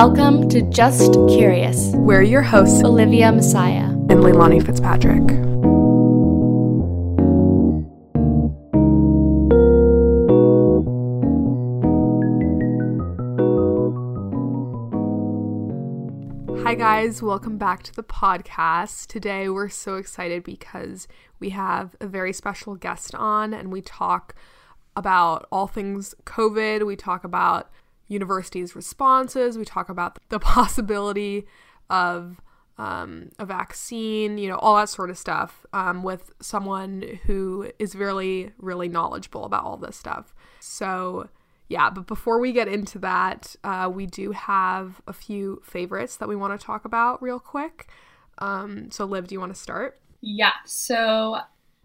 Welcome to Just Curious. We're your hosts, Olivia Massiah and Leilani Fitzpatrick. Hi, guys, welcome back to the podcast. Today, we're so excited because we have a very special guest on and we talk about all things COVID. We talk about universities' responses. We talk about the possibility of um, a vaccine, you know, all that sort of stuff um, with someone who is really, really knowledgeable about all this stuff. So, yeah, but before we get into that, uh, we do have a few favorites that we want to talk about real quick. Um, so, Liv, do you want to start? Yeah, so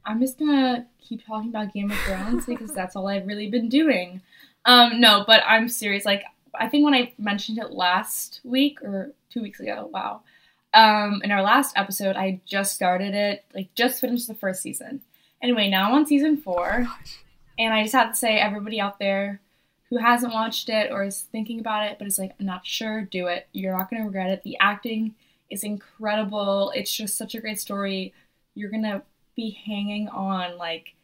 I'm just gonna keep talking about Game of Thrones because that's all I've really been doing. Um, no, but I'm serious. Like, I think when I mentioned it last week or two weeks ago, wow. Um, in our last episode, I just started it, like, just finished the first season. Anyway, now I'm on season four, Oh and I just have to say, everybody out there who hasn't watched it or is thinking about it, but is like, I'm not sure, do it. You're not gonna regret it. The acting is incredible. It's just such a great story. You're gonna be hanging on, like,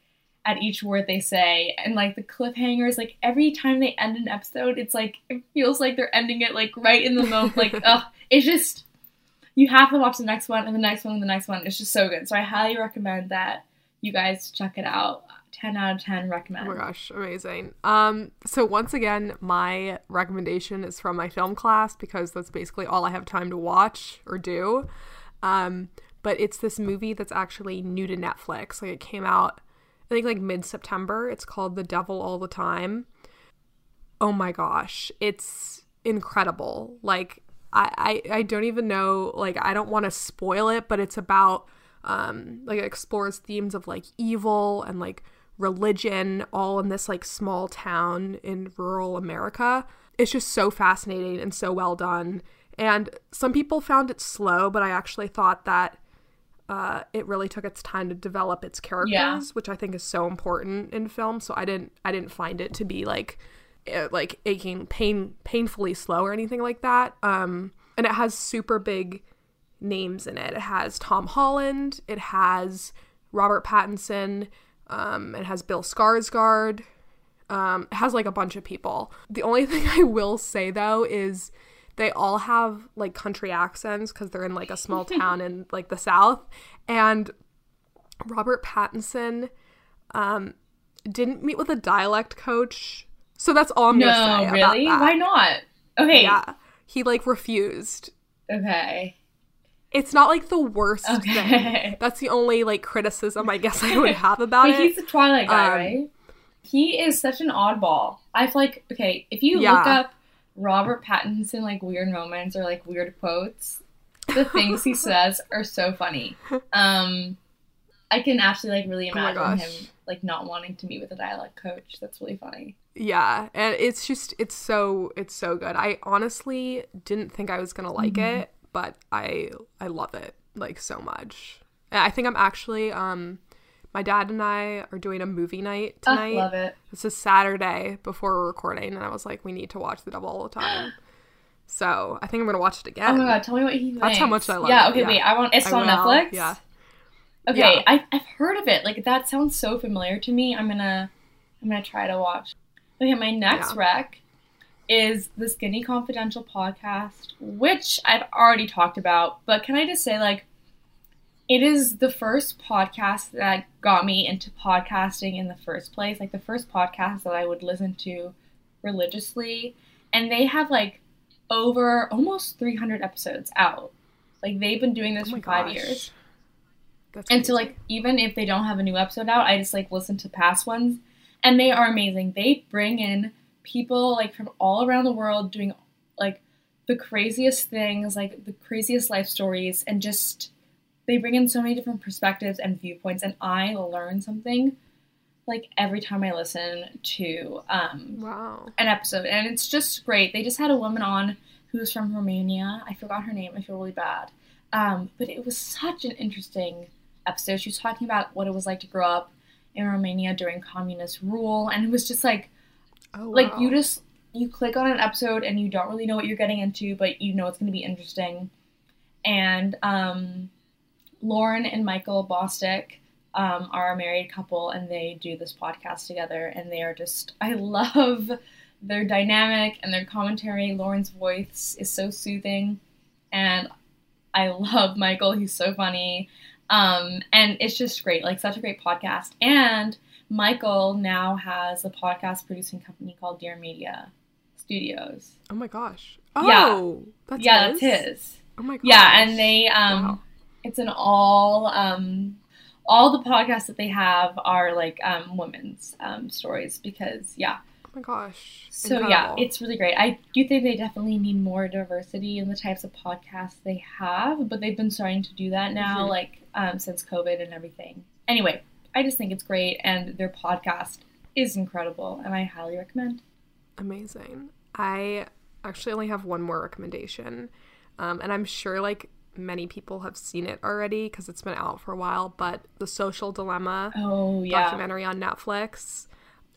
at each word they say and like the cliffhangers like every time they end an episode it's like it feels like they're ending it like right in the moment like ugh it's just you have to watch the next one and the next one and the next one it's just so good so i highly recommend that you guys check it out 10 out of 10 recommend Oh my gosh, amazing. Um, so once again, my recommendation is from my film class because that's basically all I have time to watch or do. Um, but it's this movie that's actually new to Netflix. Like it came out, I think like mid September. It's called The Devil All the Time. Oh my gosh, it's incredible. Like I, I, I don't even know. Like I don't want to spoil it, but it's about um like it explores themes of like evil and like religion all in this like small town in rural America. It's just so fascinating and so well done. And some people found it slow, but I actually thought that uh, it really took its time to develop its characters, Yeah. which I think is so important in film. So I didn't I didn't find it to be like eh, like aching pain painfully slow or anything like that. Um, and it has super big names in it. It has Tom Holland. It has Robert Pattinson. Um, it has Bill Skarsgård. Um, it has like a bunch of people. The only thing I will say though is they all have like country accents because they're in like a small town in like the south. And Robert Pattinson um, didn't meet with a dialect coach. So that's all I'm gonna say. no about really that. why not okay Yeah, he like refused. okay It's not like the worst thing. okay That's the only like criticism I guess I would have about Wait, it. he's the twilight guy Um, right he is such an oddball i feel like okay if you Yeah. look up robert pattinson like weird moments or like weird quotes the things he says are so funny um i can actually like really Oh imagine gosh. him like not wanting to meet with a dialect coach that's really funny Yeah, and it's just it's so it's so good. I honestly didn't think I was gonna like Mm-hmm. it, but I I love it like so much. I think I'm actually um my dad and I are doing a movie night tonight. love it It's a Saturday before we're recording, and I was like, we need to watch The Devil all the time. so I think I'm gonna watch it again. oh my god tell me what he thinks That's how much I love yeah it, okay yeah. wait i want it's I on will, netflix Yeah. okay Yeah. I, i've heard of it like that sounds so familiar to me i'm gonna i'm gonna try to watch okay my next Yeah. rec is the skinny confidential podcast which i've already talked about but can i just say like it is the first podcast that got me into podcasting in the first place like the first podcast that i would listen to religiously. And they have like over almost 300 episodes out. Like they've been doing this Oh for my five gosh. years. That's and so like even if they don't have a new episode out, I just like listen to past ones. And they are amazing. They bring in people like from all around the world doing like the craziest things, like the craziest life stories and just they bring in so many different perspectives and viewpoints and I learn something like every time I listen to um wow. an episode and it's just great. They just had a woman on who's from Romania. I forgot her name. I feel really bad. Um, but it was such an interesting episode. She was talking about what it was like to grow up in Romania during communist rule and it was just like Oh, like wow. you just you click on an episode and you don't really know what you're getting into, but you know it's going to be interesting. And um, Lauren and Michael Bosstick um, are a married couple, and they do this podcast together, and they are just I love their dynamic and their commentary. Lauren's voice is so soothing, and I love Michael. He's so funny. Um, and it's just great, like such a great podcast. And Michael now has a podcast producing company called Dear Media Studios. Oh my gosh. Yeah. Oh, that's yeah, his? that's his. Oh my gosh. Yeah, and they um Wow. It's an all um all the podcasts that they have are like um women's um stories because yeah. Oh my gosh. So yeah, it's really great. I do think they definitely need more diversity in the types of podcasts they have, but they've been starting to do that now, Mhm. like um, since COVID and everything. Anyway, I just think it's great, and their podcast is incredible, and I highly recommend. amazing. I actually only have one more recommendation, um, and I'm sure like many people have seen it already because it's been out for a while. But the Social Dilemma Oh yeah, documentary on Netflix.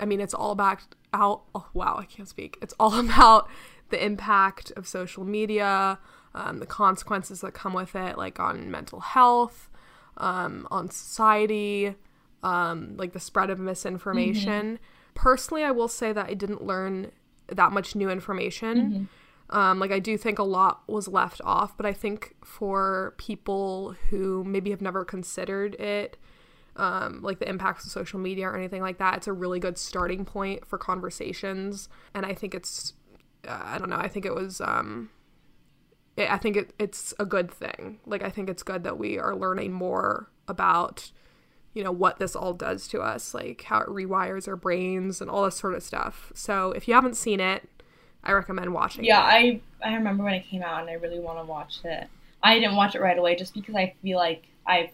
I mean, it's all about out. Oh, wow, I can't speak. It's all about the impact of social media, um, the consequences that come with it, like on mental health, um, on society, um, like the spread of misinformation. Personally, I will say that I didn't learn that much new information. Um, like I do think a lot was left off, but I think for people who maybe have never considered it, um, like the impacts of social media or anything like that, it's a really good starting point for conversations. And I think it's, uh, I don't know, I think it was, um, it, I think it, it's a good thing. Like I think it's good that we are learning more about, you know, what this all does to us, like how it rewires our brains and all this sort of stuff. So if you haven't seen it, I recommend watching yeah. it. I I remember when it came out, and I really want to watch it. I didn't watch it right away just because I feel like I've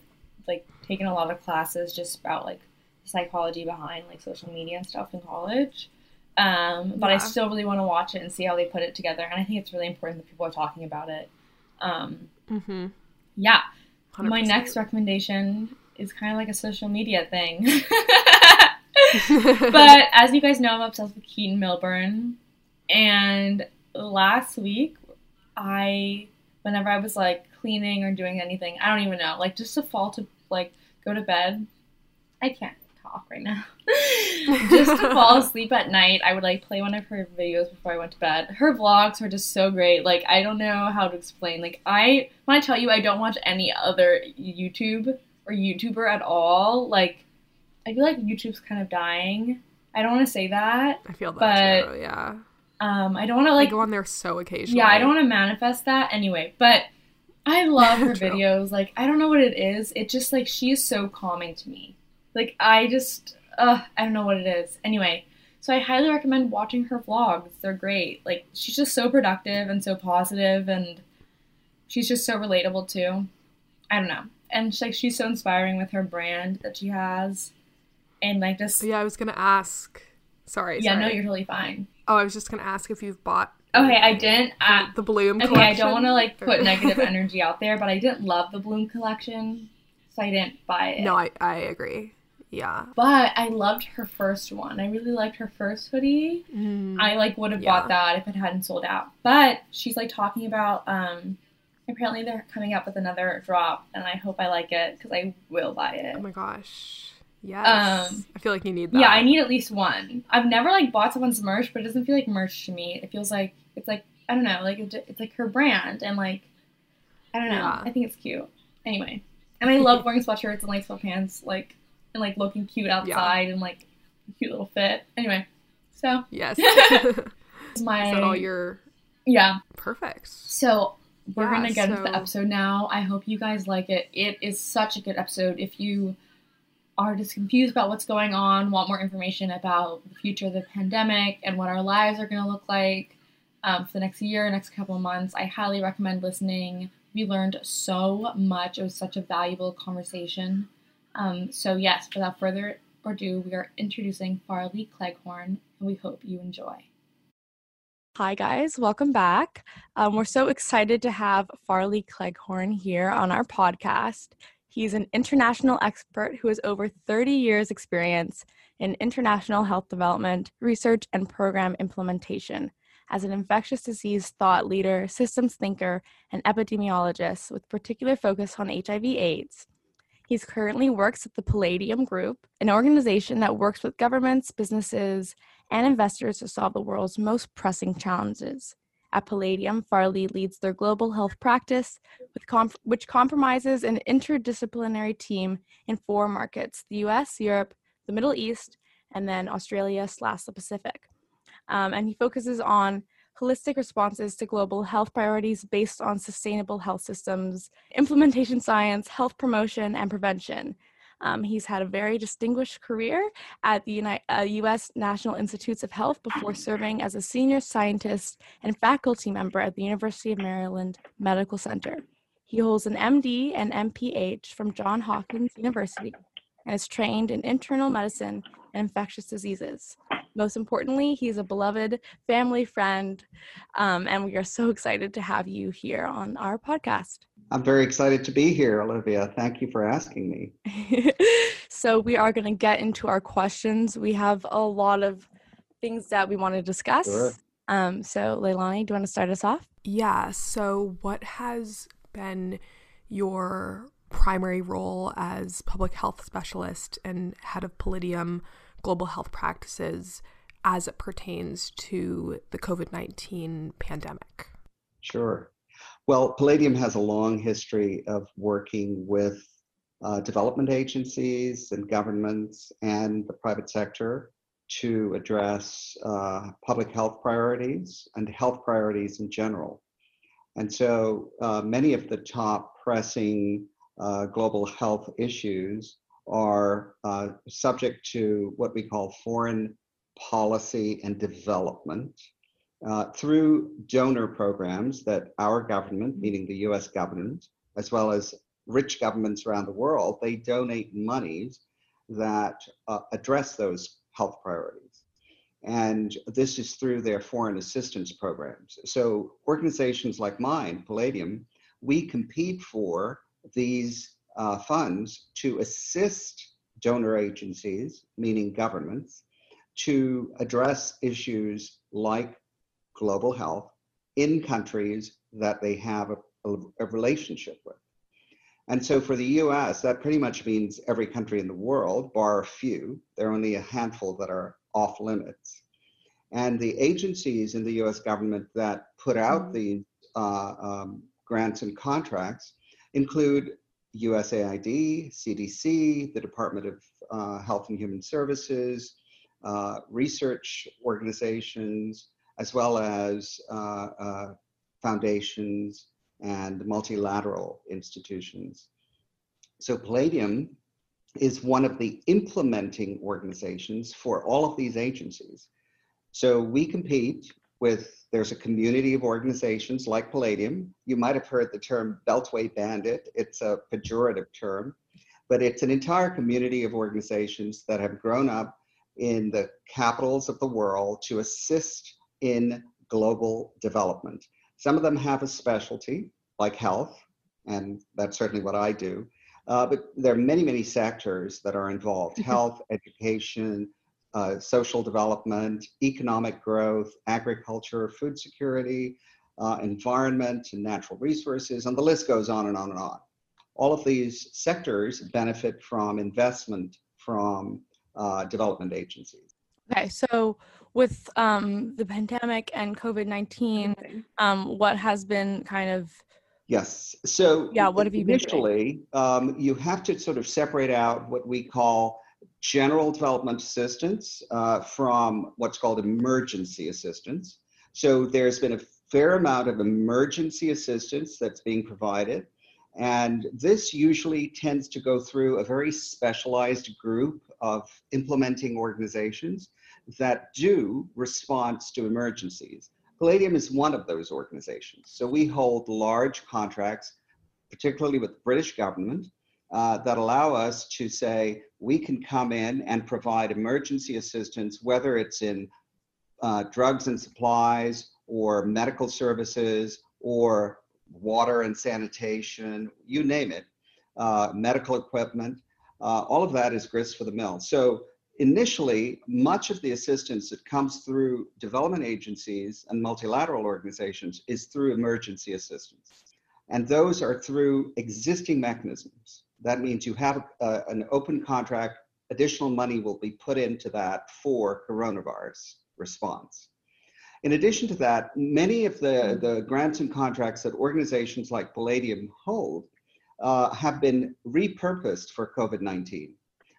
like taken a lot of classes just about like psychology behind like social media and stuff in college. Um, but I still really want to watch it and see how they put it together. And I think it's really important that people are talking about it. Um, Mm-hmm. yeah. My next recommendation is kind of like a social media thing. but as you guys know, I'm obsessed with Keaton Milburn. And last week, I, whenever I was like cleaning or doing anything, I don't even know, like just to fall to like go to bed, I can't talk right now. just to fall asleep at night, I would like play one of her videos before I went to bed. Her vlogs are just so great. Like I don't know how to explain. Like I when I tell you I don't watch any other YouTube or YouTuber at all, like I feel like YouTube's kind of dying. I don't want to say that. I feel that but, too. Yeah, Um, I don't want to I like go on there so occasionally. yeah, I don't want to manifest that anyway, but I love her videos. Like, I don't know what it is. It just like she is so calming to me. Like, I just, uh, I don't know what it is. Anyway, so I highly recommend watching her vlogs. They're great. Like, she's just so productive and so positive, and she's just so relatable too. I don't know, and she's, like she's so inspiring with her brand that she has, and like just Yeah, I was gonna ask. Sorry. yeah, no, you're totally fine. Oh, I was just gonna ask if you've bought. Okay, I didn't. I, the Bloom. Okay, I don't want to like put negative energy out there, but I didn't love the Bloom collection, so I didn't buy it. no, I I agree. Yeah. but I loved her first one. I really liked her first hoodie. Mm, I like would have Yeah. bought that if it hadn't sold out. But she's like talking about um apparently they're coming up with another drop and I hope I like it because I will buy it. oh my gosh. Yes. Um, I feel like you need that. Yeah, I need at least one. I've never like bought someone's merch, but it doesn't feel like merch to me. It feels like it's like I don't know, like it's like her brand and like I don't know. Yeah. I think it's cute. Anyway, and I love wearing sweatshirts and like sweatpants, like and like looking cute outside and like cute little fit. Anyway, so Yes. my Is that all your yeah. perfect? So we're Yeah, gonna get into the episode now. I hope you guys like it. It is such a good episode. If you are just confused about what's going on, want more information about the future of the pandemic and what our lives are gonna look like um, for the next year, next couple of months, I highly recommend listening. We learned so much. It was such a valuable conversation. Um, so yes, without further ado, we are introducing Farley Cleghorn, and we hope you enjoy. Hi, guys. Welcome back. Um, we're so excited to have Farley Cleghorn here on our podcast. He's an international expert who has over 30 years' experience in international health development, research, and program implementation. As an infectious disease thought leader, systems thinker, and epidemiologist with particular focus on HIV/AIDS, He's currently works at the Palladium Group, an organization that works with governments, businesses, and investors to solve the world's most pressing challenges. At Palladium, Farley leads their global health practice, which compromises an interdisciplinary team in four markets the US, Europe, the Middle East, and then Australia slash the Pacific. Um, and he focuses on holistic responses to global health priorities based on sustainable health systems, implementation science, health promotion, and prevention. Um, he's had a very distinguished career at the uh, U.S. National Institutes of Health before serving as a senior scientist and faculty member at the University of Maryland Medical Center. He holds an MD and MPH from Johns Hopkins University and is trained in internal medicine and infectious diseases. Most importantly, he's a beloved family friend, um, and we are so excited to have you here on our podcast. I'm very excited to be here, Olivia. Thank you for asking me. so, we are going to get into our questions. We have a lot of things that we want to discuss. Sure. Um, so, Leilani, do you want to start us off? Yeah. So, what has been your primary role as public health specialist and head of Palladium global health practices as it pertains to the COVID 19 pandemic? Sure. Well, Palladium has a long history of working with uh, development agencies and governments and the private sector to address uh, public health priorities and health priorities in general. And so uh, many of the top pressing uh, global health issues are uh, subject to what we call foreign policy and development uh, through donor programs that our government, meaning the US government, as well as rich governments around the world, they donate monies that uh, address those health priorities. And this is through their foreign assistance programs. So organizations like mine, Palladium, we compete for these uh, funds to assist donor agencies, meaning governments, to address issues like global health in countries that they have a, a, relationship with. And so for the US, that pretty much means every country in the world, bar a few. There are only a handful that are off limits. And the agencies in the US government that put out mm-hmm. the uh, um, grants and contracts include USAID, CDC, the Department of uh, Health and Human Services, uh, research organizations, as well as uh, uh, foundations and multilateral institutions. So Palladium is one of the implementing organizations for all of these agencies. So we compete with there's a community of organizations like Palladium. You might have heard the term Beltway Bandit. It's a pejorative term, but it's an entire community of organizations that have grown up in the capitals of the world to assist in global development. Some of them have a specialty, like health, and that's certainly what I do. Uh, but there are many, many sectors that are involved health, education, uh, social development, economic growth, agriculture, food security, uh, environment, and natural resources, and the list goes on and on and on. All of these sectors benefit from investment from uh, development agencies. Okay, so with um, the pandemic and COVID 19, um, what has been kind of Yes. So yeah, what have you initially, um, you have to sort of separate out what we call general development assistance uh, from what's called emergency assistance. So there's been a fair amount of emergency assistance that's being provided. And this usually tends to go through a very specialized group of implementing organizations that do response to emergencies. Palladium is one of those organizations. So we hold large contracts, particularly with the British government, uh, that allow us to say we can come in and provide emergency assistance, whether it's in uh, drugs and supplies or medical services or water and sanitation, you name it, uh, medical equipment. Uh, all of that is grist for the mill. So initially, much of the assistance that comes through development agencies and multilateral organizations is through emergency assistance. And those are through existing mechanisms. That means you have a, an open contract, additional money will be put into that for coronavirus response. In addition to that, many of the, the grants and contracts that organizations like Palladium hold uh, have been repurposed for COVID 19.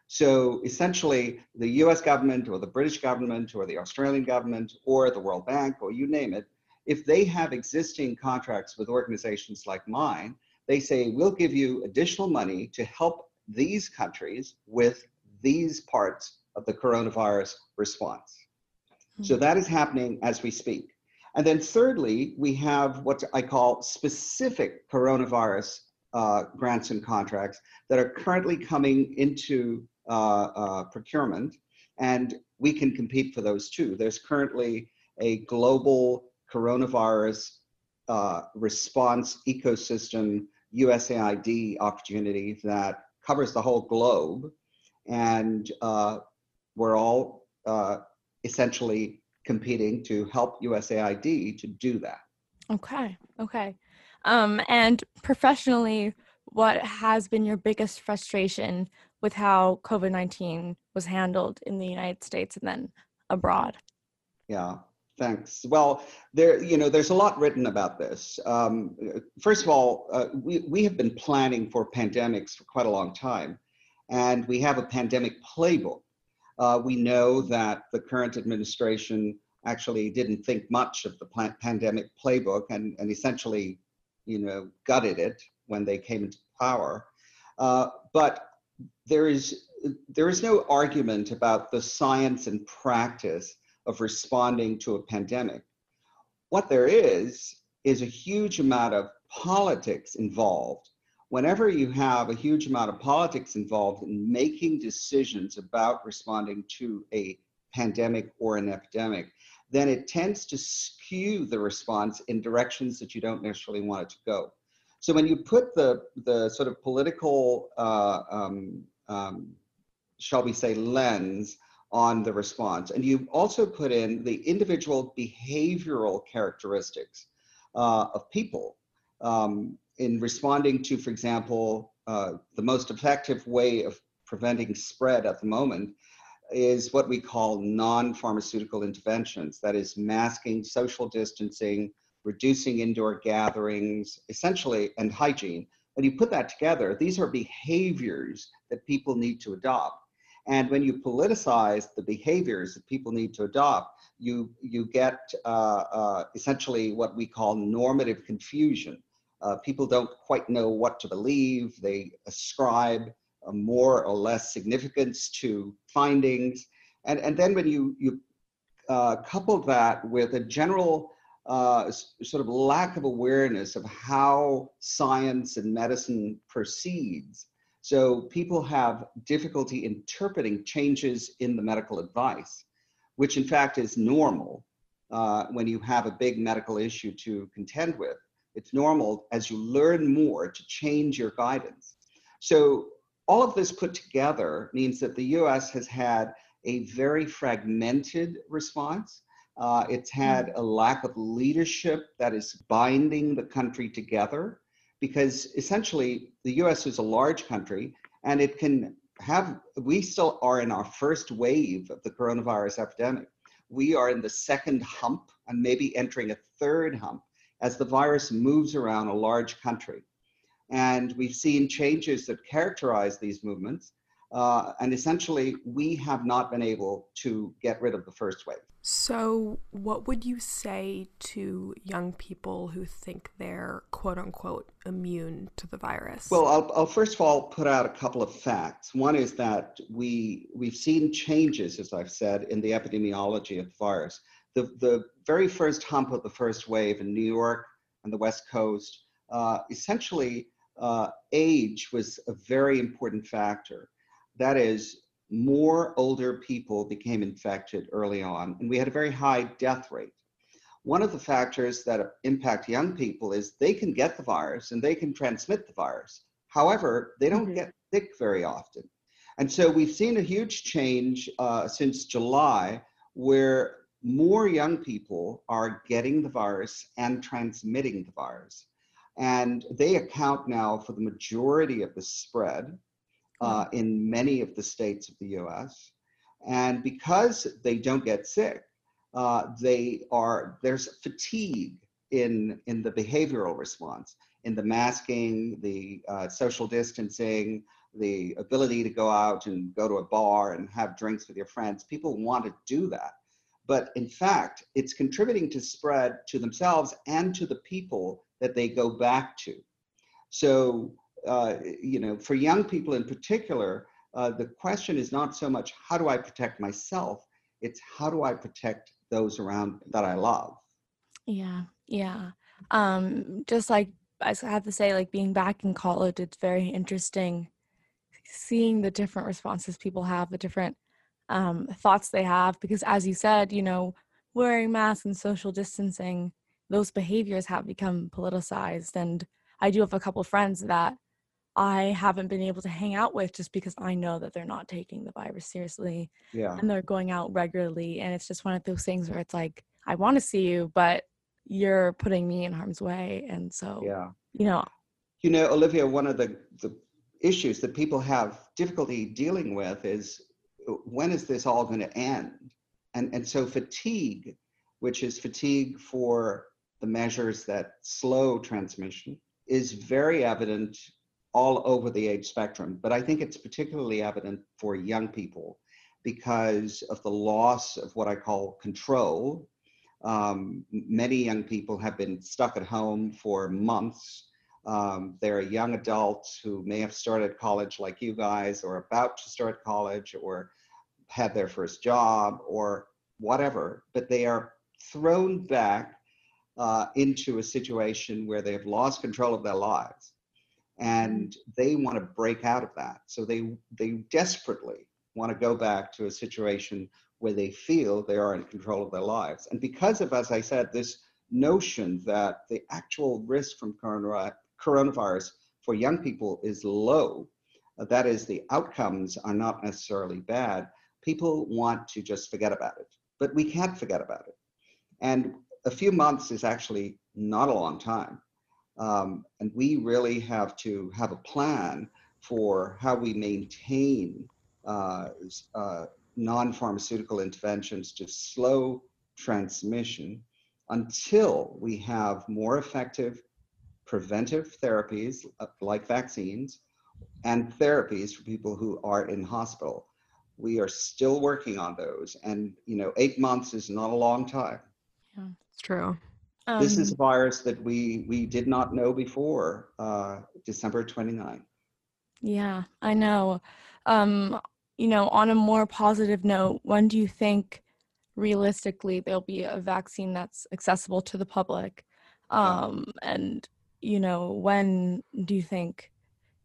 So essentially, the US government or the British government or the Australian government or the World Bank or you name it, if they have existing contracts with organizations like mine, they say, we'll give you additional money to help these countries with these parts of the coronavirus response. Mm-hmm. So that is happening as we speak. And then thirdly, we have what I call specific coronavirus uh, grants and contracts that are currently coming into uh, uh, procurement, and we can compete for those too. There's currently a global coronavirus uh, response ecosystem USAID opportunity that covers the whole globe, and uh, we're all uh, essentially competing to help USAID to do that. Okay, okay. Um, and professionally, what has been your biggest frustration with how COVID 19 was handled in the United States and then abroad? Yeah, thanks. Well, there, you know, there's a lot written about this. Um, first of all, uh, we, we have been planning for pandemics for quite a long time, and we have a pandemic playbook. Uh, we know that the current administration actually didn't think much of the pandemic playbook and, and essentially, you know, gutted it when they came into power. Uh, but there is there is no argument about the science and practice of responding to a pandemic. What there is is a huge amount of politics involved. Whenever you have a huge amount of politics involved in making decisions about responding to a pandemic or an epidemic, then it tends to skew the response in directions that you don't necessarily want it to go. So when you put the, the sort of political, uh, um, um, shall we say, lens on the response, and you also put in the individual behavioral characteristics uh, of people um, in responding to, for example, uh, the most effective way of preventing spread at the moment is what we call non-pharmaceutical interventions. That is masking, social distancing, reducing indoor gatherings, essentially, and hygiene. When you put that together, these are behaviors that people need to adopt. And when you politicize the behaviors that people need to adopt, you, you get uh, uh, essentially what we call normative confusion. Uh, people don't quite know what to believe. They ascribe more or less significance to findings. And, and then when you, you uh, couple that with a general uh, sort of lack of awareness of how science and medicine proceeds. So people have difficulty interpreting changes in the medical advice, which in fact is normal uh, when you have a big medical issue to contend with. It's normal as you learn more to change your guidance. So all of this put together means that the US has had a very fragmented response uh, it's had mm. a lack of leadership that is binding the country together because essentially the US is a large country and it can have, we still are in our first wave of the coronavirus epidemic. We are in the second hump and maybe entering a third hump as the virus moves around a large country. And we've seen changes that characterize these movements. Uh, and essentially, we have not been able to get rid of the first wave. So, what would you say to young people who think they're quote unquote immune to the virus? Well, I'll, I'll, first of all put out a couple of facts. One is that we we've seen changes, as I've said, in the epidemiology of the virus. The the very first hump of the first wave in New York and the West Coast, uh, essentially, uh, age was a very important factor. That is, more older people became infected early on, and we had a very high death rate. One of the factors that impact young people is they can get the virus and they can transmit the virus. However, they don't mm-hmm. get sick very often. And so we've seen a huge change uh, since July where more young people are getting the virus and transmitting the virus. And they account now for the majority of the spread uh, in many of the states of the US. And because they don't get sick, uh, they are, there's fatigue in, in the behavioral response, in the masking, the uh, social distancing, the ability to go out and go to a bar and have drinks with your friends. People want to do that. But in fact, it's contributing to spread to themselves and to the people that they go back to. So, uh, you know, for young people in particular, uh, the question is not so much how do I protect myself, it's how do I protect those around that I love. Yeah, yeah. Um, just like I have to say, like being back in college, it's very interesting seeing the different responses people have, the different um, thoughts they have. Because as you said, you know, wearing masks and social distancing, those behaviors have become politicized. And I do have a couple friends that I haven't been able to hang out with just because I know that they're not taking the virus seriously. Yeah. And they're going out regularly. And it's just one of those things where it's like, I want to see you, but you're putting me in harm's way. And so, yeah. you know, you know, Olivia, one of the, the issues that people have difficulty dealing with is uh, when is this all going to end? And, and so fatigue, which is fatigue for the measures that slow transmission, is very evident all over the age spectrum. But I think it's particularly evident for young people because of the loss of what I call control. Um, many young people have been stuck at home for months um, they're young adults who may have started college like you guys, or about to start college, or had their first job, or whatever, but they are thrown back uh, into a situation where they have lost control of their lives and they want to break out of that. So they, they desperately want to go back to a situation where they feel they are in control of their lives. And because of, as I said, this notion that the actual risk from coronavirus for young people is low, uh, that is, the outcomes are not necessarily bad, people want to just forget about it. But we can't forget about it. And a few months is actually not a long time. Um, and we really have to have a plan for how we maintain uh, uh, non pharmaceutical interventions to slow transmission until we have more effective preventive therapies uh, like vaccines and therapies for people who are in hospital. We are still working on those. And, you know, eight months is not a long time. Yeah, it's true. Um, this is a virus that we, we did not know before uh, December 29. Yeah, I know. Um, you know, on a more positive note, when do you think realistically there'll be a vaccine that's accessible to the public? Um, and you know, when do you think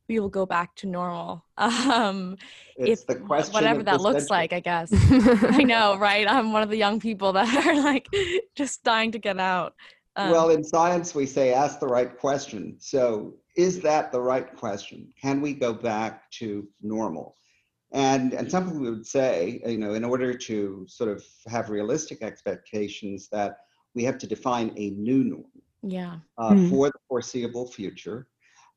we will go back to normal? Um, it's if, the question whatever that looks century. like, I guess. I know, right? I'm one of the young people that are like just dying to get out. Um, well, in science, we say ask the right question. So, is that the right question? Can we go back to normal? And and some people would say, you know, in order to sort of have realistic expectations, that we have to define a new norm yeah. Uh, mm. for the foreseeable future.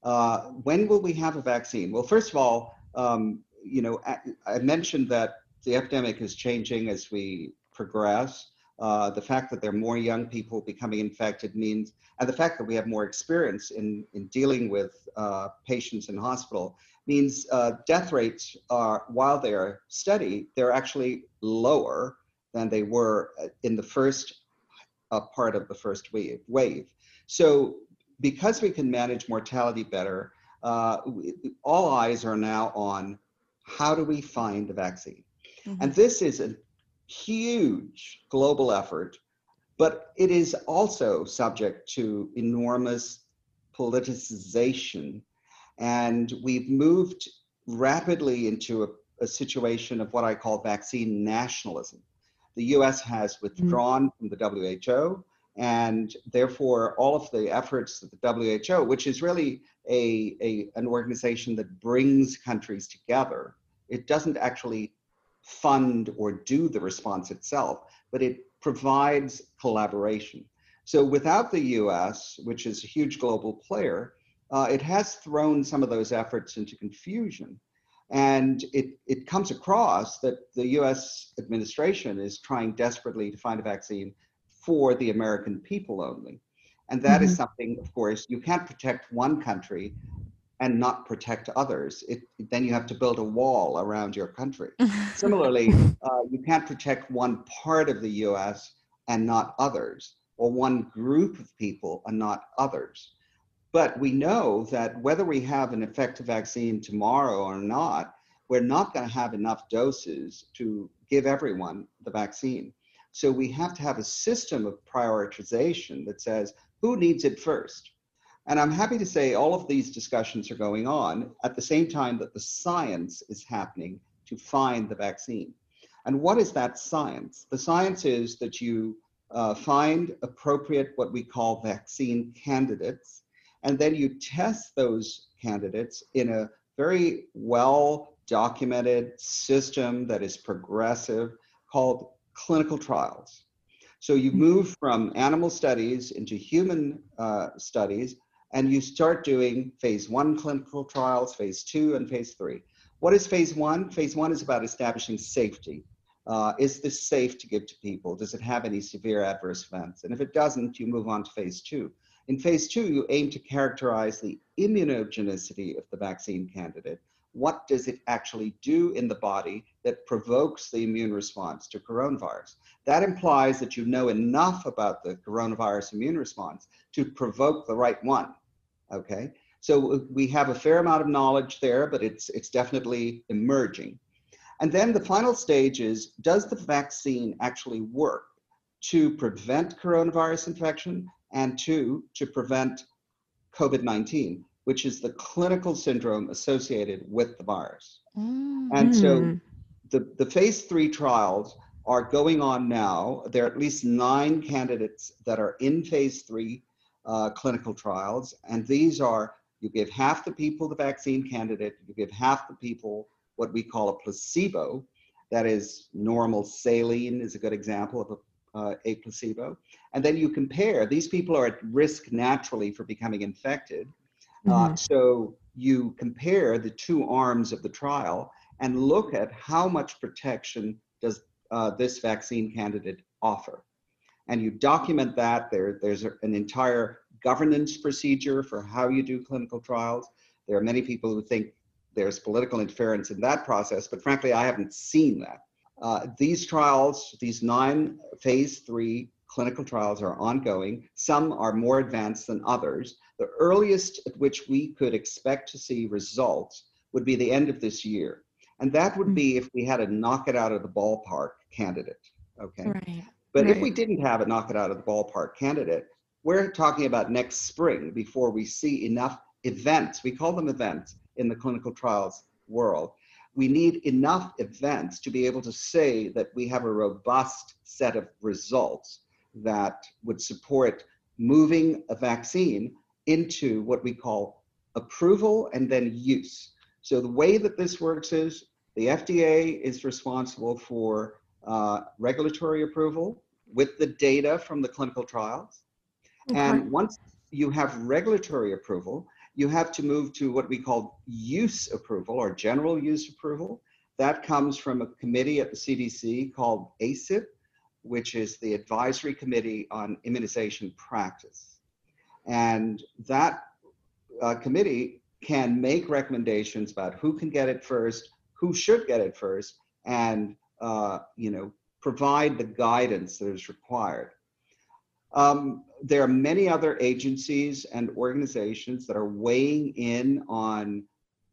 Uh, when will we have a vaccine? Well, first of all, um, you know, I, mentioned that the epidemic is changing as we progress. Uh, the fact that there are more young people becoming infected means, and the fact that we have more experience in, in dealing with uh, patients in hospital means uh, death rates are, while they are steady, they're actually lower than they were uh, in the first part of the first wave. wave. So because we can manage mortality better, uh, we, all eyes are now on how do we find a vaccine? Mm-hmm. And this is a huge global effort, but it is also subject to enormous politicization. And we've moved rapidly into a, a situation of what I call vaccine nationalism. The US has mm-hmm. withdrawn mm-hmm. from the WHO and therefore all of the efforts of the WHO, which is really a, a, an organization that brings countries together It doesn't actually fund or do the response itself, but it provides collaboration. So without the US, which is a huge global player, uh, it has thrown some of those efforts into confusion. And it, it comes across that the US administration is trying desperately to find a vaccine for the American people only. And that mm-hmm. is something, of course, you can't protect one country and not protect others. It, then you have to build a wall around your country. Similarly, uh, you can't protect one part of the US and not others, or one group of people and not others. But we know that whether we have an effective vaccine tomorrow or not, we're not going to have enough doses to give everyone the vaccine. So we have to have a system of prioritization that says who needs it first. And I'm happy to say all of these discussions are going on at the same time that the science is happening to find the vaccine. And what is that science? The science is that you uh, find appropriate, what we call vaccine candidates, and then you test those candidates in a very well documented system that is progressive called clinical trials. So you mm-hmm. move from animal studies into human uh, studies, and you start doing phase one clinical trials, phase two, and phase three. What is phase one? Phase one is about establishing safety. Uh, is this safe to give to people? Does it have any severe adverse events? And if it doesn't, you move on to phase two. In phase two, you aim to characterize the immunogenicity of the vaccine candidate. What does it actually do in the body that provokes the immune response to coronavirus? That implies that you know enough about the coronavirus immune response to provoke the right one. Okay, so we have a fair amount of knowledge there, but it's it's definitely emerging. And then the final stage is, does the vaccine actually work to prevent coronavirus infection and two, to prevent COVID 19, which is the clinical syndrome associated with the virus. Mm. And so hmm. the, the phase three trials are going on now. There are at least nine candidates that are in phase three uh, clinical trials. And these are you give half the people the vaccine candidate, you give half the people what we call a placebo. That is normal saline, is a good example of a uh, a placebo. And then you compare, these people are at risk naturally for becoming infected. Uh, mm-hmm. Uh, so you compare the two arms of the trial and look at how much protection does uh, this vaccine candidate offer. And you document that. There, there's an entire governance procedure for how you do clinical trials. There are many people who think there's political interference in that process, but frankly, I haven't seen that. Uh, these trials, these nine phase three clinical trials are ongoing. Some are more advanced than others. The earliest at which we could expect to see results would be the end of this year. And that would be if we had a knock it out of the ballpark candidate. Okay. Right. But right. if we didn't have a knock it out of the ballpark candidate, we're talking about next spring before we see enough events, we call them events in the clinical trials world, we need enough events to be able to say that we have a robust set of results that would support moving a vaccine into what we call approval and then use. So the way that this works is the FDA is responsible for uh, regulatory approval with the data from the clinical trials. Okay. And once you have regulatory approval, you have to move to what we call use approval or general use approval. That comes from a committee at the CDC called ACIP, which is the Advisory Committee on Immunization Practice. And that uh, committee can make recommendations about who can get it first, who should get it first, and uh, you know provide the guidance that is required. Um, there are many other agencies and organizations that are weighing in on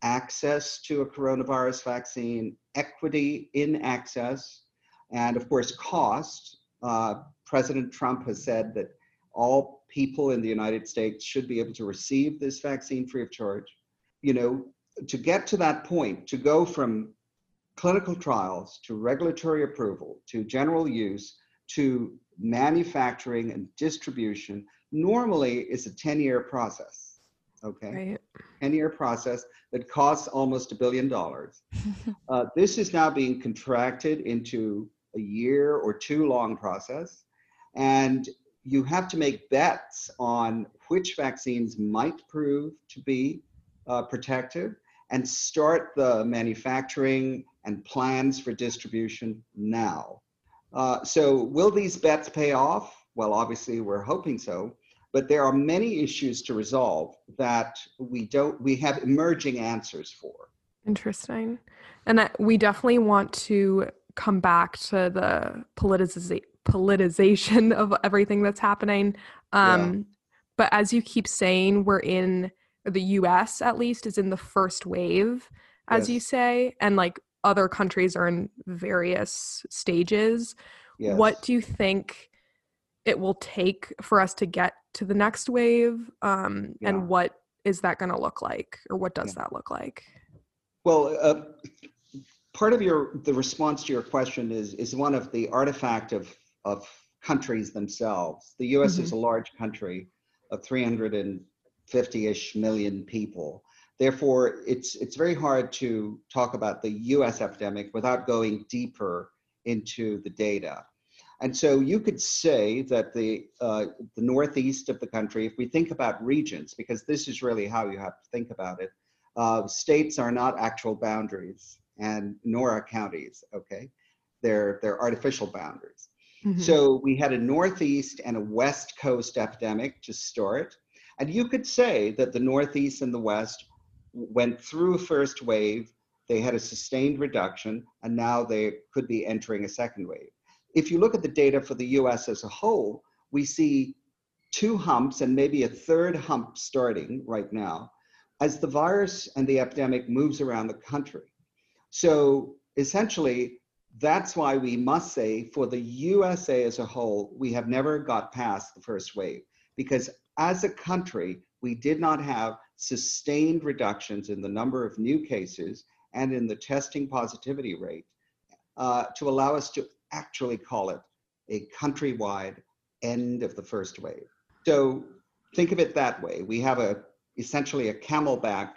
access to a coronavirus vaccine, equity in access, and of course, cost. Uh, President Trump has said that all people in the United States should be able to receive this vaccine free of charge. You know, to get to that point, to go from clinical trials to regulatory approval to general use to manufacturing and distribution normally is a 10 year process. Okay. Right. 10 year process that costs almost a billion dollars. Uh, this is now being contracted into a year or two long process. And you have to make bets on which vaccines might prove to be uh, protective and start the manufacturing and plans for distribution now. Uh, so, will these bets pay off? Well, obviously, we're hoping so but there are many issues to resolve that we don't we have emerging answers for Interesting. And we definitely want to come back to the politiza- politicization of everything that's happening. Um, But as you keep saying, we're in the US at least is in the first wave, as you say, and like other countries are in various stages. yes. What do you think it will take for us to get to the next wave? Um, Yeah. And what is that going to look like? Or what does Yeah. that look like? well uh, part of your the response to your question is is one of the artifact of of countries themselves. The us is a large country of 350-ish million people. Therefore it's it's very hard to talk about the us epidemic without going deeper into the data. And so you could say that the uh, the northeast of the country if we think about regions because this is really how you have to think about it uh, states are not actual boundaries and nor are counties okay? They're they're artificial boundaries Mhm. so we had a northeast and a west coast epidemic to start and you could say that the northeast and the west went through a first wave they had a sustained reduction and now they could be entering a second wave if you look at the data for the us as a whole we see two humps and maybe a third hump starting right now as the virus and the epidemic moves around the country. So essentially, that's why we must say for the USA as a whole, we have never got past the first wave because as a country, we did not have sustained reductions in the number of new cases and in the testing positivity rate uh, to allow us to actually call it a countrywide end of the first wave. So think of it that way. We have a essentially a camelback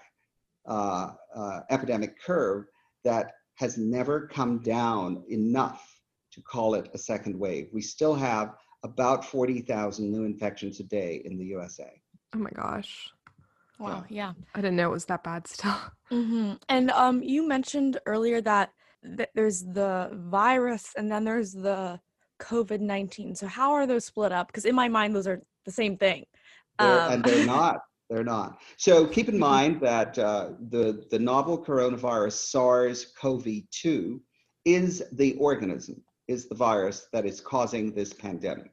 uh, uh, epidemic curve that has never come down enough to call it a second wave. We still have about 40,000 new infections a day in the USA. Oh my gosh. Wow, yeah. I didn't know it was that bad still. Mm-hmm. And um, you mentioned earlier that th- there's the virus and then there's the COVID 19. So, how are those split up? Because in my mind, those are the same thing. They're- Um, and they're not. They're not. So keep in mind that uh, the, the novel coronavirus SARS-CoV-2 is the organism, is the virus that is causing this pandemic.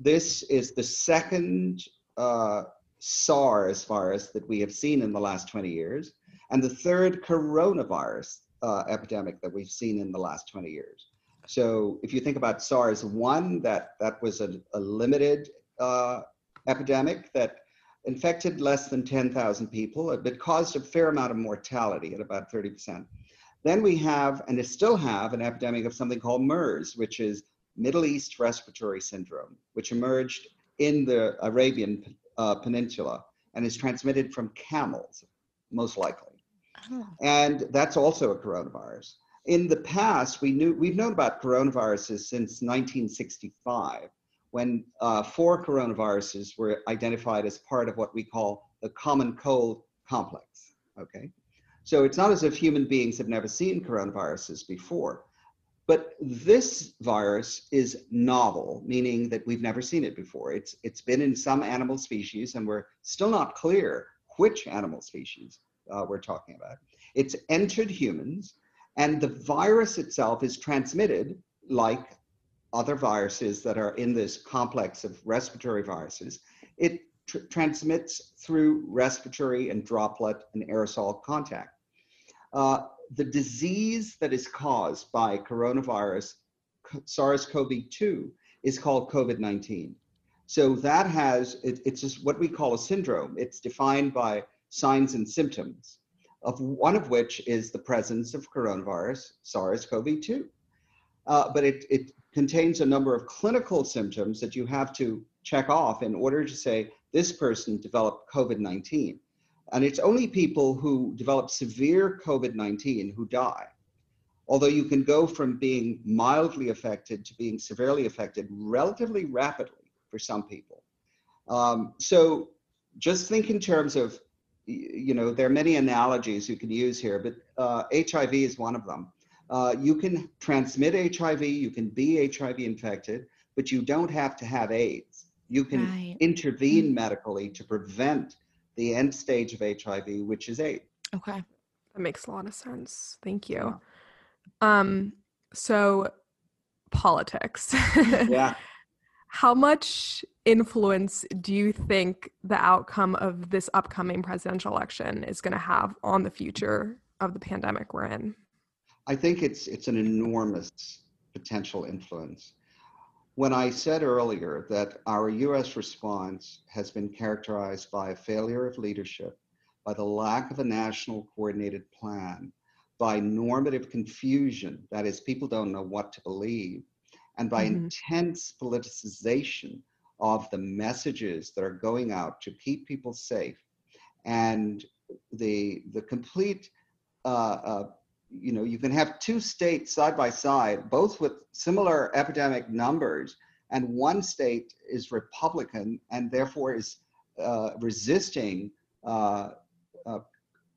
This is the second uh, SARS virus that we have seen in the last 20 years, and the third coronavirus uh, epidemic that we've seen in the last 20 years. So if you think about SARS-1, that, that was a, a limited uh, epidemic that infected less than 10,000 people, but caused a fair amount of mortality at about 30%. Then we have, and still have, an epidemic of something called MERS, which is Middle East Respiratory Syndrome, which emerged in the Arabian uh, Peninsula and is transmitted from camels, most likely. Oh. And that's also a coronavirus. In the past, we knew we've known about coronaviruses since 1965 when uh, four coronaviruses were identified as part of what we call the common cold complex. Okay, so it's not as if human beings have never seen coronaviruses before, but this virus is novel, meaning that we've never seen it before. It's it's been in some animal species, and we're still not clear which animal species uh, we're talking about. It's entered humans, and the virus itself is transmitted like other viruses that are in this complex of respiratory viruses, it tr- transmits through respiratory and droplet and aerosol contact. Uh, the disease that is caused by coronavirus SARS-CoV-2 is called COVID-19. So that has, it, it's just what we call a syndrome. It's defined by signs and symptoms, of one of which is the presence of coronavirus SARS-CoV-2. Uh, but it, it contains a number of clinical symptoms that you have to check off in order to say this person developed COVID 19. And it's only people who develop severe COVID 19 who die. Although you can go from being mildly affected to being severely affected relatively rapidly for some people. Um, so just think in terms of, you know, there are many analogies you can use here, but uh, HIV is one of them. Uh, you can transmit HIV, you can be HIV infected, but you don't have to have AIDS. You can Right. intervene Mm. medically to prevent the end stage of HIV, which is AIDS. Okay. That makes a lot of sense. Thank you. Um, so politics. Yeah. How much influence do you think the outcome of this upcoming presidential election is going to have on the future of the pandemic we're in? I think it's it's an enormous potential influence. When I said earlier that our US response has been characterized by a failure of leadership, by the lack of a national coordinated plan, by normative confusion, that is, people don't know what to believe, and by Mhm. intense politicization of the messages that are going out to keep people safe, and the the complete uh, uh, you know, you can have two states side by side, both with similar epidemic numbers, and one state is Republican and therefore is uh, resisting uh, uh,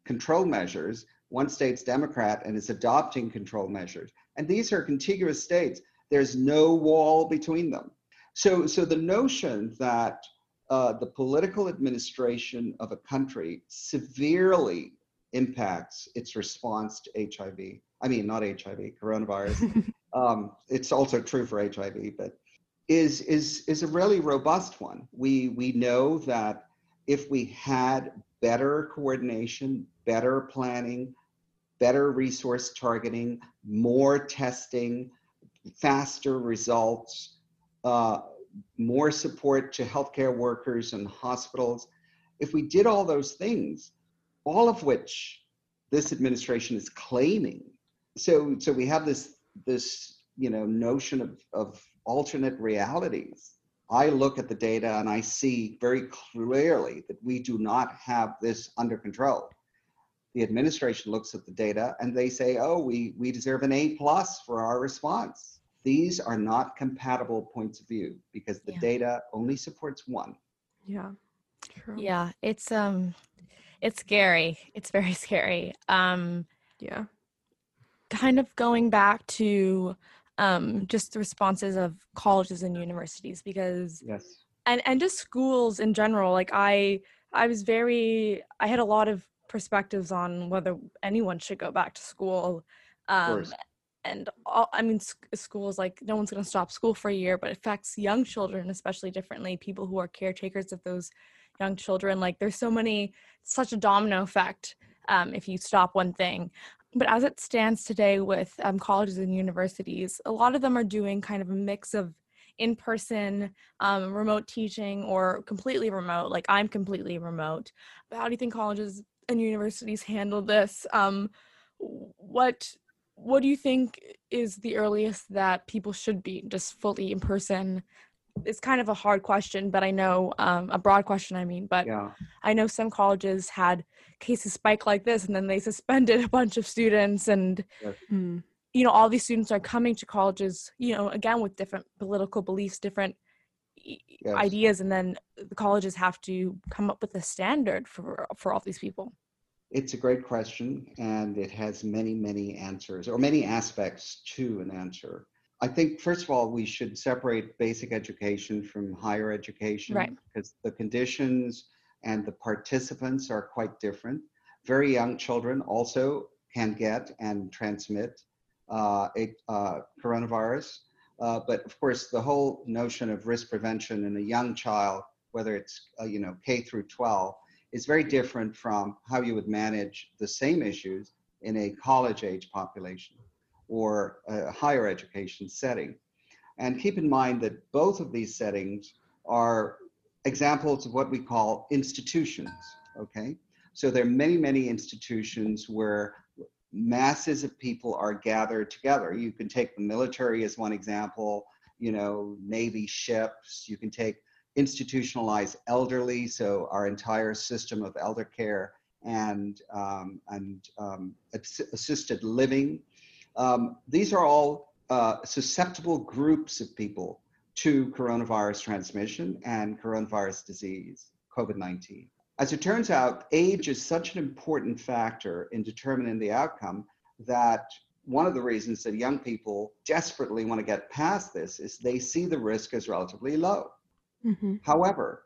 control measures. One state's Democrat and is adopting control measures. And these are contiguous states. There's no wall between them. So, so the notion that uh, the political administration of a country severely impacts its response to HIV. I mean, not HIV, coronavirus. um, it's also true for HIV, but is is is a really robust one. We we know that if we had better coordination, better planning, better resource targeting, more testing, faster results, uh, more support to healthcare workers and hospitals. If we did all those things, all of which this administration is claiming. So, so we have this this you know notion of, of alternate realities. I look at the data and I see very clearly that we do not have this under control. The administration looks at the data and they say, "Oh, we we deserve an A plus for our response." These are not compatible points of view because the Yeah. data only supports one. Yeah. True. Yeah, it's um it's scary. It's very scary. Um Yeah. kind of going back to um just the responses of colleges and universities because Yes. and and just schools in general like i i was very i had a lot of perspectives on whether anyone should go back to school um and all, i mean sc- schools like no one's going to stop school for a year but it affects young children especially differently people who are caretakers of those young children like there's so many such a domino effect um, if you stop one thing. But as it stands today with um, colleges and universities a lot of them are doing kind of a mix of in person um, remote teaching or completely remote like i'm completely remote. How do you think colleges and universities handle this? Um, what what do you think is the earliest that people should be just fully in person it's kind of a hard question but i know um, a broad question i mean but Yeah. i know some colleges had cases spike like this and then they suspended a bunch of students and Mm. you know all these students are coming to colleges you know again with different political beliefs different Yes. ideas and then the colleges have to come up with a standard for for all these people It's a great question, and it has many, many answers or many aspects to an answer. I think, first of all, we should separate basic education from higher education Right. because the conditions and the participants are quite different. Very young children also can get and transmit uh, a, uh, coronavirus. Uh, but of course, the whole notion of risk prevention in a young child, whether it's uh, you know K through 12, is very different from how you would manage the same issues in a college age population or a higher education setting. And keep in mind that both of these settings are examples of what we call institutions, okay? So there are many, many institutions where masses of people are gathered together. You can take the military as one example, you know, Navy ships, you can take institutionalized elderly, so our entire system of elder care and um, and um, assisted living. Um, these are all uh, susceptible groups of people to coronavirus transmission and coronavirus disease, COVID 19. As it turns out, age is such an important factor in determining the outcome that one of the reasons that young people desperately want to get past this is they see the risk as relatively low. Mm-hmm. However,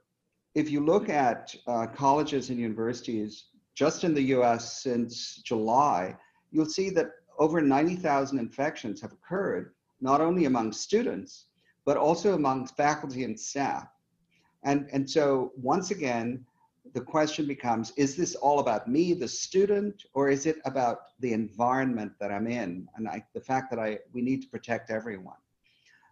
if you look at uh, colleges and universities just in the US since July, you'll see that over 90,000 infections have occurred, not only among students, but also among faculty and staff. And, and so, once again, the question becomes is this all about me, the student, or is it about the environment that I'm in and I, the fact that I, we need to protect everyone?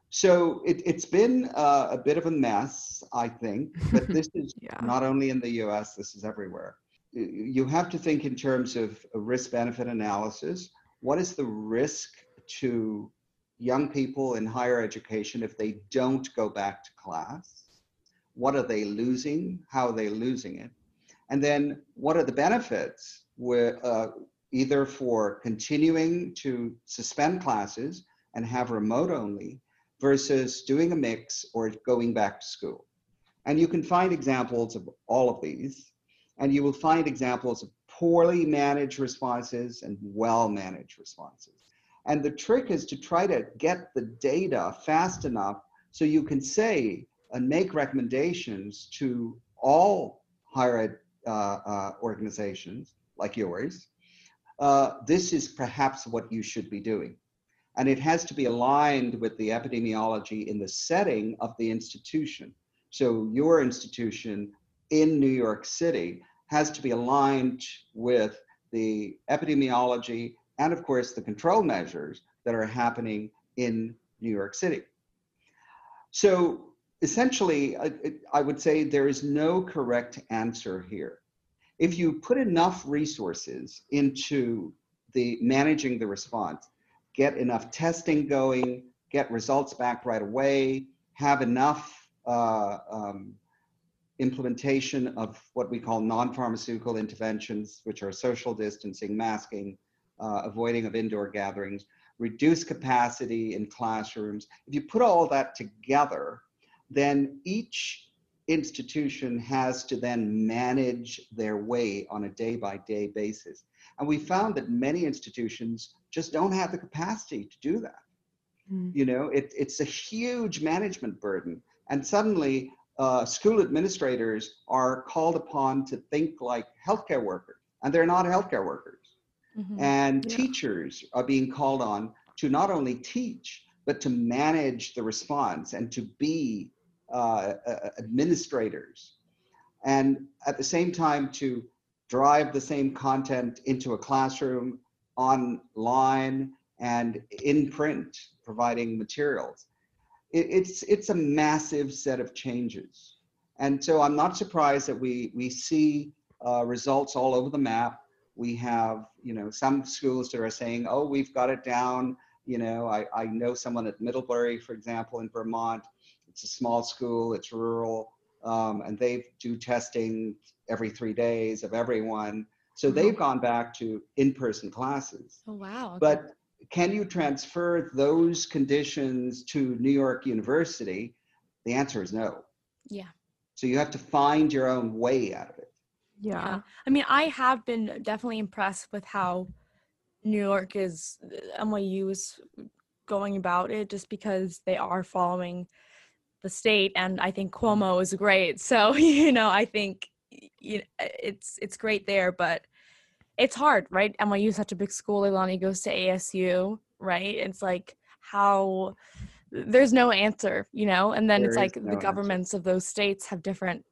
So it, has been uh, a bit of a mess, I think, but this is yeah. not only in the US, this is everywhere. You have to think in terms of risk benefit analysis. What is the risk to young people in higher education if they don't go back to class? what are they losing, how are they losing it, and then what are the benefits with, uh, either for continuing to suspend classes and have remote only versus doing a mix or going back to school. And you can find examples of all of these, and you will find examples of poorly managed responses and well managed responses. And the trick is to try to get the data fast enough so you can say and make recommendations to all higher ed uh, uh, organizations like yours, uh, this is perhaps what you should be doing. And it has to be aligned with the epidemiology in the setting of the institution. So your institution in New York City has to be aligned with the epidemiology and, of course, the control measures that are happening in New York City. So essentially, I, I would say there is no correct answer here. If you put enough resources into the managing the response, get enough testing going, get results back right away, have enough uh, um, implementation of what we call non-pharmaceutical interventions, which are social distancing, masking, uh, avoiding of indoor gatherings, reduce capacity in classrooms. If you put all that together, then each institution has to then manage their way on a day by day basis. And we found that many institutions just don't have the capacity to do that. Mm. You know, it, it's a huge management burden. And suddenly, uh, school administrators are called upon to think like healthcare workers, and they're not healthcare workers. Mm-hmm. And yeah. teachers are being called on to not only teach, but to manage the response and to be uh, uh, administrators, and at the same time to drive the same content into a classroom online and in print, providing materials. It, it's it's a massive set of changes, and so I'm not surprised that we we see uh, results all over the map. We have you know some schools that are saying, oh, we've got it down. You know, I, I know someone at Middlebury, for example, in Vermont, it's a small school, it's rural, um, and they do testing every three days of everyone. So mm-hmm. they've gone back to in-person classes. Oh wow! Okay. But can you transfer those conditions to New York University? The answer is no. Yeah. So you have to find your own way out of it. Yeah. yeah. I mean, I have been definitely impressed with how New York is uh, NYU is going about it just because they are following the state and i think cuomo is great so you know i think you know, it's it's great there but it's hard right nyu is such a big school Leilani goes to asu right it's like how there's no answer you know and then there it's like no the governments answer. of those states have different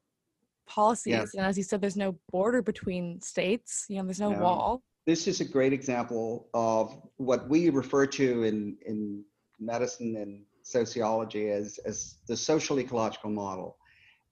policies yes. and as you said there's no border between states you know there's no, no wall this is a great example of what we refer to in in medicine and sociology as, as the social ecological model.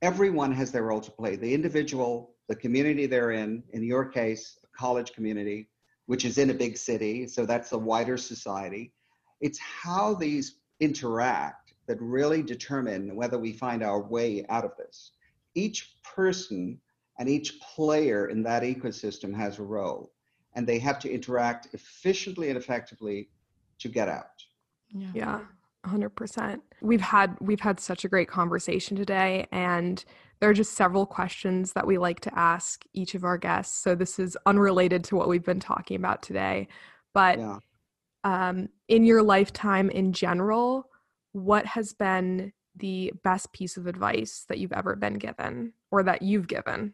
Everyone has their role to play. The individual, the community they're in, in your case, college community, which is in a big city, so that's a wider society. It's how these interact that really determine whether we find our way out of this. Each person and each player in that ecosystem has a role, and they have to interact efficiently and effectively to get out. Yeah. yeah. 100%. We've had we've had such a great conversation today and there are just several questions that we like to ask each of our guests. So this is unrelated to what we've been talking about today, but yeah. um, in your lifetime in general, what has been the best piece of advice that you've ever been given or that you've given?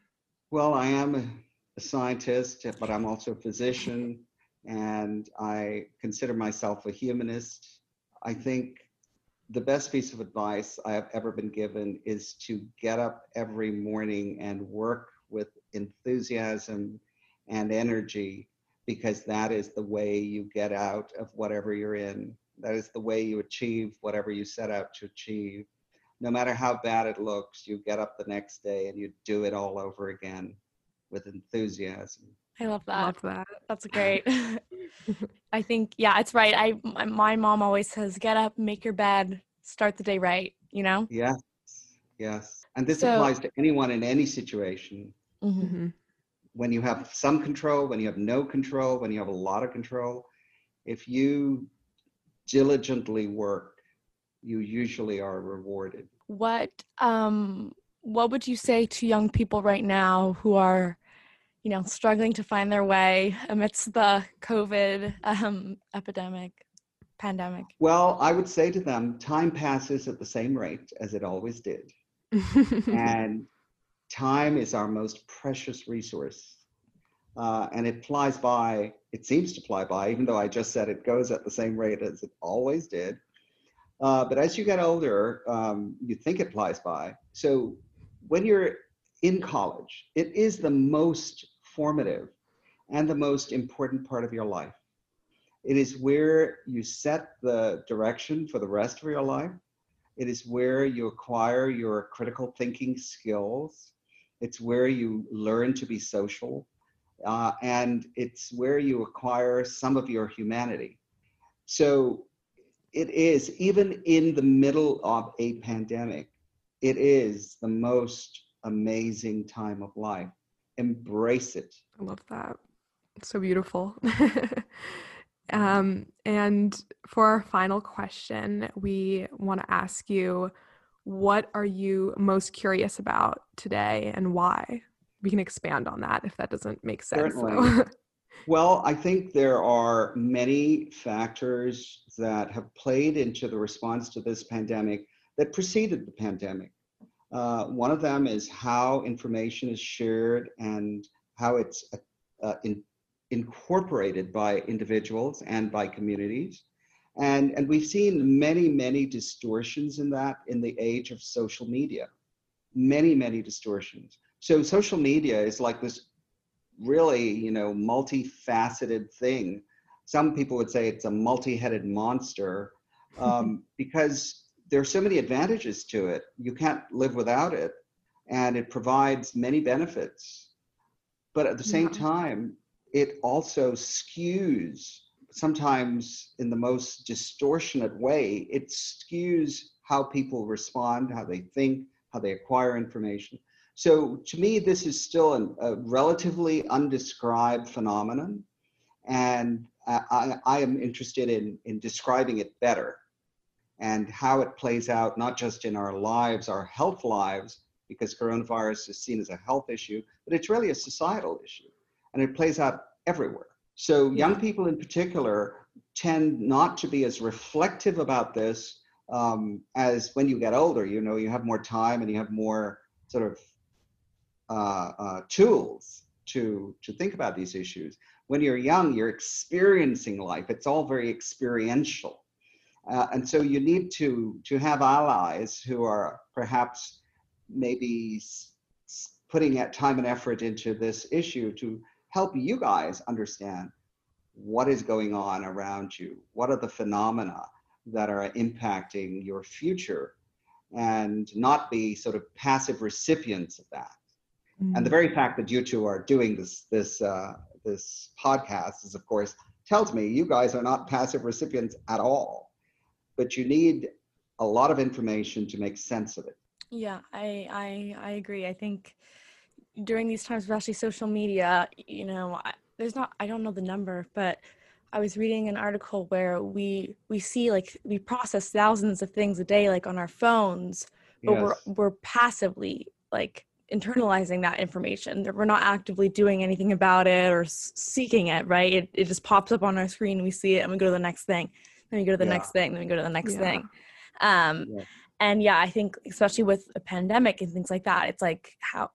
Well, I am a scientist, but I'm also a physician, and I consider myself a humanist. I think the best piece of advice I have ever been given is to get up every morning and work with enthusiasm and energy because that is the way you get out of whatever you're in. That is the way you achieve whatever you set out to achieve. No matter how bad it looks, you get up the next day and you do it all over again with enthusiasm. I love that. Love that. That's great. I think yeah, it's right. I my mom always says, "Get up, make your bed, start the day right." You know. Yes, yes, and this so, applies to anyone in any situation. Mm-hmm. mm-hmm. When you have some control, when you have no control, when you have a lot of control, if you diligently work, you usually are rewarded. What um what would you say to young people right now who are you know struggling to find their way amidst the covid um, epidemic pandemic? Well i would say to them time passes at the same rate as it always did. And time is our most precious resource. Uh, and it flies by it seems to fly by even though i just said it goes at the same rate as it always did. Uh, but as you get older um, you think it flies by. So when you're in college, it is the most formative and the most important part of your life. It is where you set the direction for the rest of your life. It is where you acquire your critical thinking skills. It's where you learn to be social. Uh, and it's where you acquire some of your humanity. So it is, even in the middle of a pandemic, it is the most amazing time of life. Embrace it. I love that. It's so beautiful. um, and for our final question, we want to ask you what are you most curious about today and why? We can expand on that if that doesn't make sense. Certainly. well, I think there are many factors that have played into the response to this pandemic that preceded the pandemic. Uh, one of them is how information is shared and how it's uh, uh, in, incorporated by individuals and by communities. And, and we've seen many, many distortions in that in the age of social media. Many, many distortions. So social media is like this really, you know, multifaceted thing. Some people would say it's a multi-headed monster um, because there are so many advantages to it. You can't live without it, and it provides many benefits. But at the same yeah. time, it also skews, sometimes in the most distortionate way, it skews how people respond, how they think, how they acquire information. So to me, this is still an, a relatively undescribed phenomenon. And uh, I, I, am interested in, in describing it better and how it plays out, not just in our lives, our health lives, because coronavirus is seen as a health issue, but it's really a societal issue. And it plays out everywhere. So young people in particular tend not to be as reflective about this um, as when you get older. You know, you have more time and you have more sort of uh, uh, tools to to think about these issues. When you're young, you're experiencing life. It's all very experiential. Uh, and so you need to, to have allies who are perhaps maybe putting time and effort into this issue to help you guys understand what is going on around you, what are the phenomena that are impacting your future, and not be sort of passive recipients of that. Mm-hmm. And the mm. very fact that you two are doing this this uh, this podcast is, of course, tells me you guys are not passive recipients at all but you need a lot of information to make sense of it. Yeah, I I I agree. I think during these times, especially social media, you know, I, there's not, I don't know the number, but I was reading an article where we we see like we process thousands of things a day, like on our phones, but Yes. we're we're passively like internalizing that information. That We're not actively doing anything about it or seeking it, right? It it just pops up on our screen, we see it, and we go to the next thing. Then we go to the Yeah. next thing. Then we go to the next Yeah. thing. Um, Yeah. and yeah i think especially with a pandemic and things like that it's like how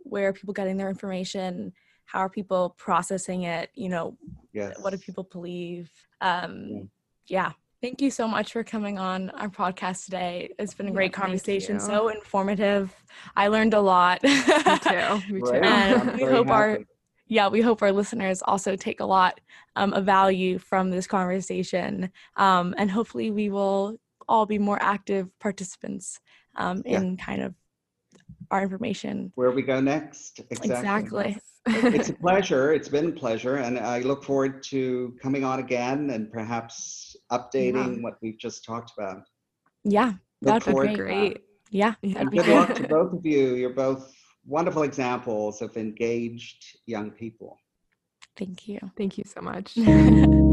where are people getting their information how are people processing it you know Yes. what do people believe um Yeah. yeah thank you so much for coming on our podcast today it's been a great thank conversation so informative i learned a lot Me too. Me too. Right. And we very hope our- happy. Yeah, we hope our listeners also take a lot um, of value from this conversation. Um, and hopefully, we will all be more active participants um, Yeah. in kind of our information. Where we go next? Exactly. it's a pleasure. It's been a pleasure, and I look forward to coming on again and perhaps updating what we've just talked about. Yeah, Look that'd be great. that. Yeah, Yeah. that'd And be good luck to both of you. You're both wonderful examples of engaged young people. Thank you. Thank you so much.